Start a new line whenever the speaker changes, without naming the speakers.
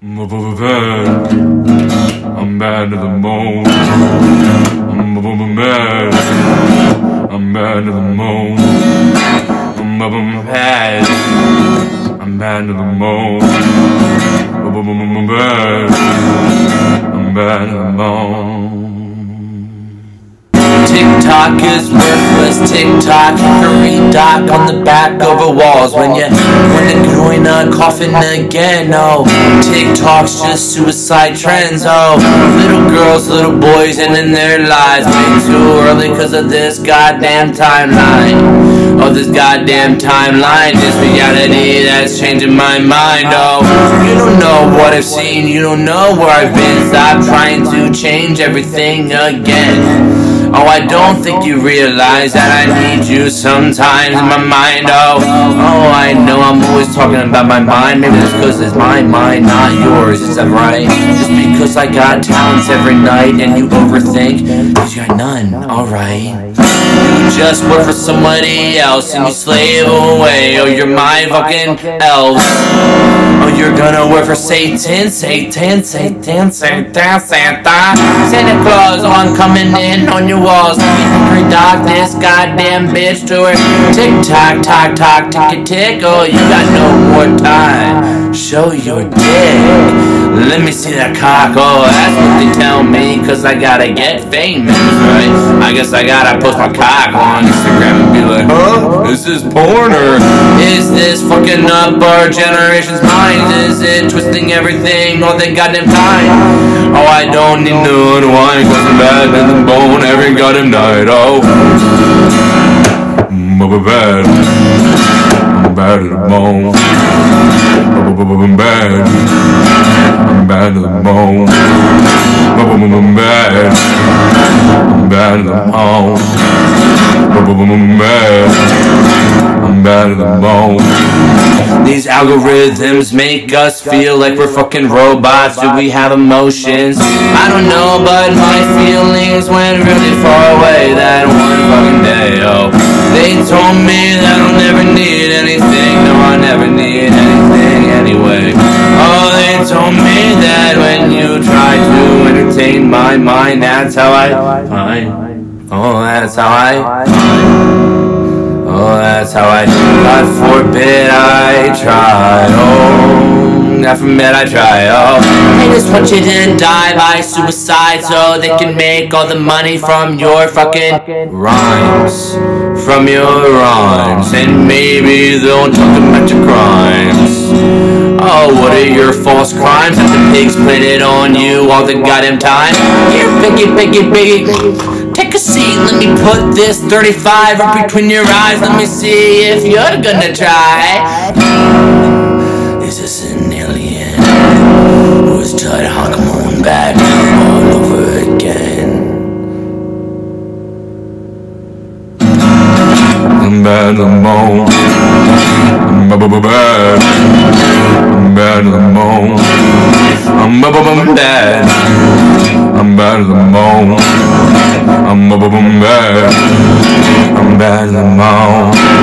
I'm. I'm bad to the bone. I'm bad. I'm bad to the bone. I'm bad. I'm bad to the bone. I'm bad. To the bone.
TikTok is worthless. TikTok, hickory dock on the back of the walls. When you when the growing a coffin again, oh. TikTok's just suicide trends, oh. Little girls, little boys ending their lives way too early because of this goddamn timeline. Oh, this goddamn timeline, this reality that's changing my mind, oh. You don't know what I've seen, you don't know where I've been. Stop trying to change everything again. Oh, I don't think you realize that I need you sometimes in my mind. Oh, oh, I know I'm always talking about my mind. Maybe it's because it's my mind, not yours. Is that right? Just because I got talents every night and you overthink, cause you got none. Alright. You just work for somebody else and you slave away. Oh, you're my fucking elf. Oh, you're gonna work for Satan, Satan, Satan, Satan, Santa. Santa Claus on coming in on your walls. Dog, this goddamn bitch to her. Tick tock, tock, tock, tick tick. Oh, you got no more time. Show your dick. Let me see that cock. Oh, that's what they tell me. Cause I gotta get famous, right? I guess I gotta post my cock on Instagram and be like, huh? Is this porn or is this fucking up our generation's minds? Is it twisting everything all the goddamn time? Oh, I don't need no unwind cause I'm bad in the bone every goddamn night. Oh, mm,
I'm bad. I'm bad to the bone. I'm bad. I'm bad to the bone. I'm bad. I'm bad to the bone. I'm bad.
These algorithms make us feel like we're fucking robots. Do we have emotions? I don't know, but my feelings went really far away that one fucking day. Oh, they told me that I'll never need anything. No, I never need anything anyway. Oh, they told me that when you try to entertain my mind, that's how I find. Oh, that's how I Oh, that's how I. God forbid I try. Oh, God forbid I try. Oh, they just want you to die by suicide so they can make all the money from your fucking rhymes. From your rhymes. And maybe they'll talk about your crimes. Oh, what are your false crimes that the pigs put it on you all the goddamn time? Here, piggy, piggy, piggy. Take a seat, let me put this 35 up between your eyes. Let me see if you're gonna try. Is this an alien who's tried to honk moon back all over again?
Bad to the bone. I'm bad. I'm bad the bone. I'm bad. I'm bad. I'm bad. I'm bad.